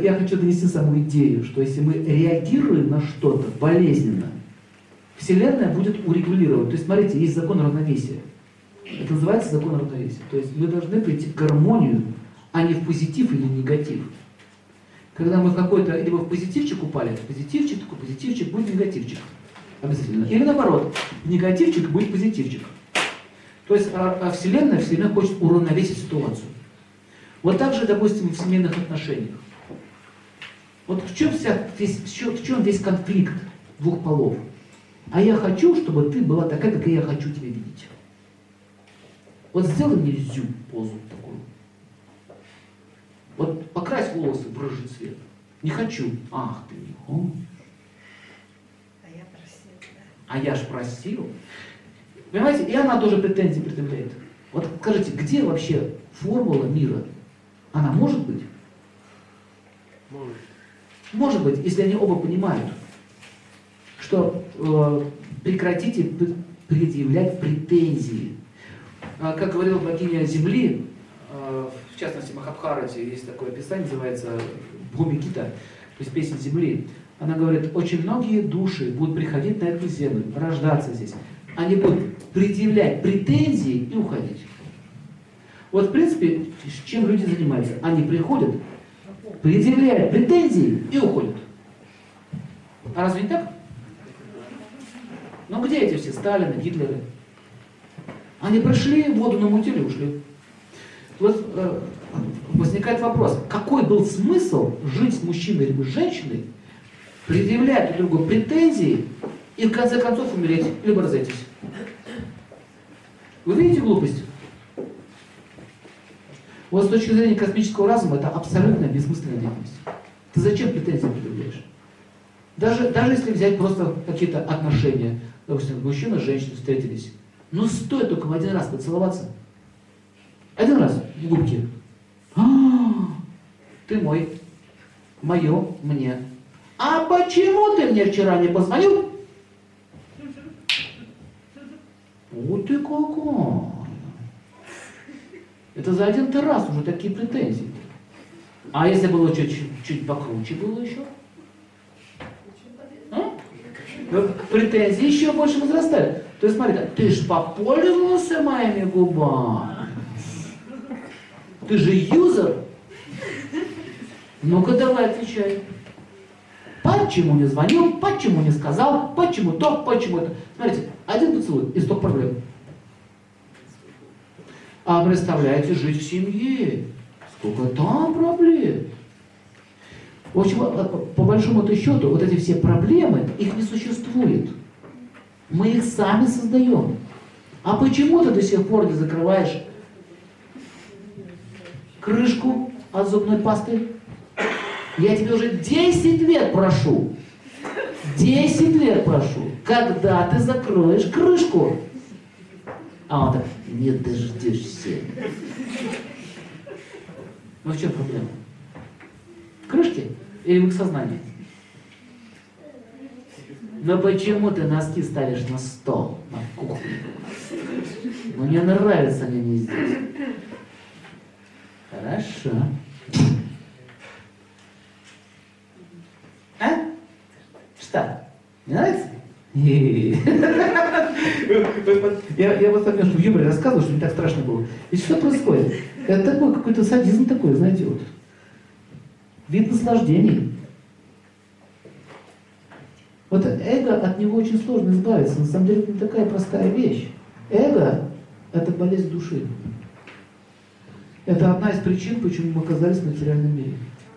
Я хочу донести саму идею, что если мы реагируем на что-то болезненно, Вселенная будет урегулировать. То есть, смотрите, есть закон равновесия. Это называется закон равновесия. То есть мы должны прийти в гармонию, а не в позитив или негатив. Когда мы в какой-то, либо в позитивчик упали, позитивчик, такой позитивчик будет негативчик. Обязательно. Или наоборот, негативчик будет позитивчик. То есть а, а Вселенная, Вселенная хочет уравновесить ситуацию. Вот так же, допустим, в семейных отношениях. Вот в чем, вся, весь, в чем, весь конфликт двух полов? А я хочу, чтобы ты была такая, как я хочу тебя видеть. Вот сделай мне зю позу такую. Вот покрась волосы в рыжий цвет. Не хочу. Ах ты не хочешь. А я просила, да. А я ж просил. Понимаете, и она тоже претензии предъявляет. Вот скажите, где вообще формула мира? Она может быть? Может. Может быть, если они оба понимают, что э, прекратите предъявлять претензии. А, как говорила богиня Земли, э, в частности Махабхарате, есть такое описание, называется Бхумикита, то есть песня Земли. Она говорит, очень многие души будут приходить на эту землю, рождаться здесь. Они будут предъявлять претензии и уходить. Вот, в принципе, чем люди занимаются? Они приходят, предъявляют претензии и уходят. А разве не так? Ну где эти все Сталины, Гитлеры? Они пришли, воду намутили и ушли. Вот э, возникает вопрос, какой был смысл жить с мужчиной либо с женщиной, предъявлять друг другу претензии и в конце концов умереть, либо разойтись? Вы видите глупость? Вот с точки зрения космического разума это абсолютно бессмысленная деятельность. Ты зачем претензии предъявляешь? Даже, даже если взять просто какие-то отношения, допустим, мужчина с женщиной встретились, ну стоит только в один раз поцеловаться. Один раз в губки. А, ты мой, мое, мне. А почему ты мне вчера не позвонил? Вот ты какая. Это за один ты раз уже такие претензии. А если было чуть, чуть покруче было еще? А? Претензии еще больше возрастают. То есть смотри, ты же попользовался моими губами. Ты же юзер. Ну-ка давай отвечай. Почему не звонил, почему не сказал, почему то, почему это. Смотрите, один поцелуй и столько проблем. А представляете, жить в семье. Сколько там проблем. В общем, а, по большому счету, вот эти все проблемы, их не существует. Мы их сами создаем. А почему ты до сих пор не закрываешь крышку от зубной пасты? Я тебе уже 10 лет прошу. 10 лет прошу. Когда ты закроешь крышку? А он так, не дождешься. Ну в чем проблема? Крышке или в их сознании? Но почему ты носки ставишь на стол, на кухне? Мне нравятся они не здесь. Хорошо. А? Что? Не нравится? Я, я вот так между в юморе рассказывал, что не так страшно было. И что происходит? Это такой какой-то садизм такой, знаете, вот. Вид наслаждений. Вот эго, от него очень сложно избавиться. На самом деле это не такая простая вещь. Эго – это болезнь души. Это одна из причин, почему мы оказались в материальном мире.